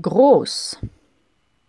groß.